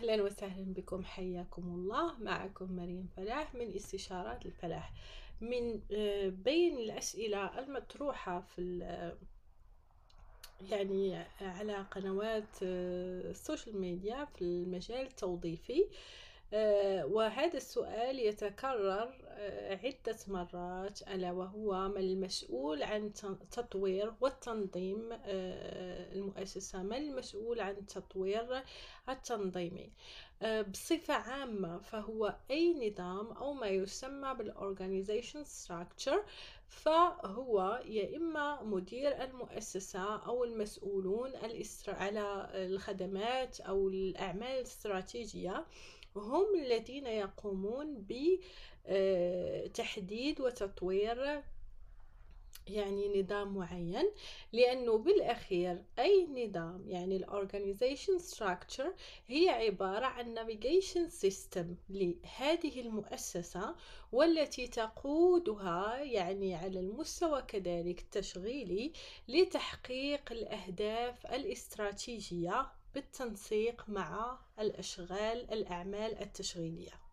أهلا وسهلا بكم حياكم الله. معكم مريم فلاح من استشارات الفلاح. من آه، بين الأسئلة المطروحة في يعني على قنوات آه، ال social media في المجال التوظيفي آه، وهذا السؤال يتكرر عدة مرات ألا وهو من المسؤول عن تطوير والتنظيم المؤسسة من المسؤول عن التطوير التنظيمي؟ بصفة عامة فهو أي نظام أو ما يسمى بالorganization structure فهو يا إما مدير المؤسسة أو المسؤولون على الخدمات أو الأعمال الاستراتيجية هم الذين يقومون بتحديد وتطوير يعني نظام معين لأنه بالأخير أي نظام يعني الأورجانيزيشن structure هي عبارة عن navigation system لهذه المؤسسة والتي تقودها يعني على المستوى كذلك التشغيلي لتحقيق الأهداف الاستراتيجية بالتنسيق مع الأشغال الأعمال التشغيلية.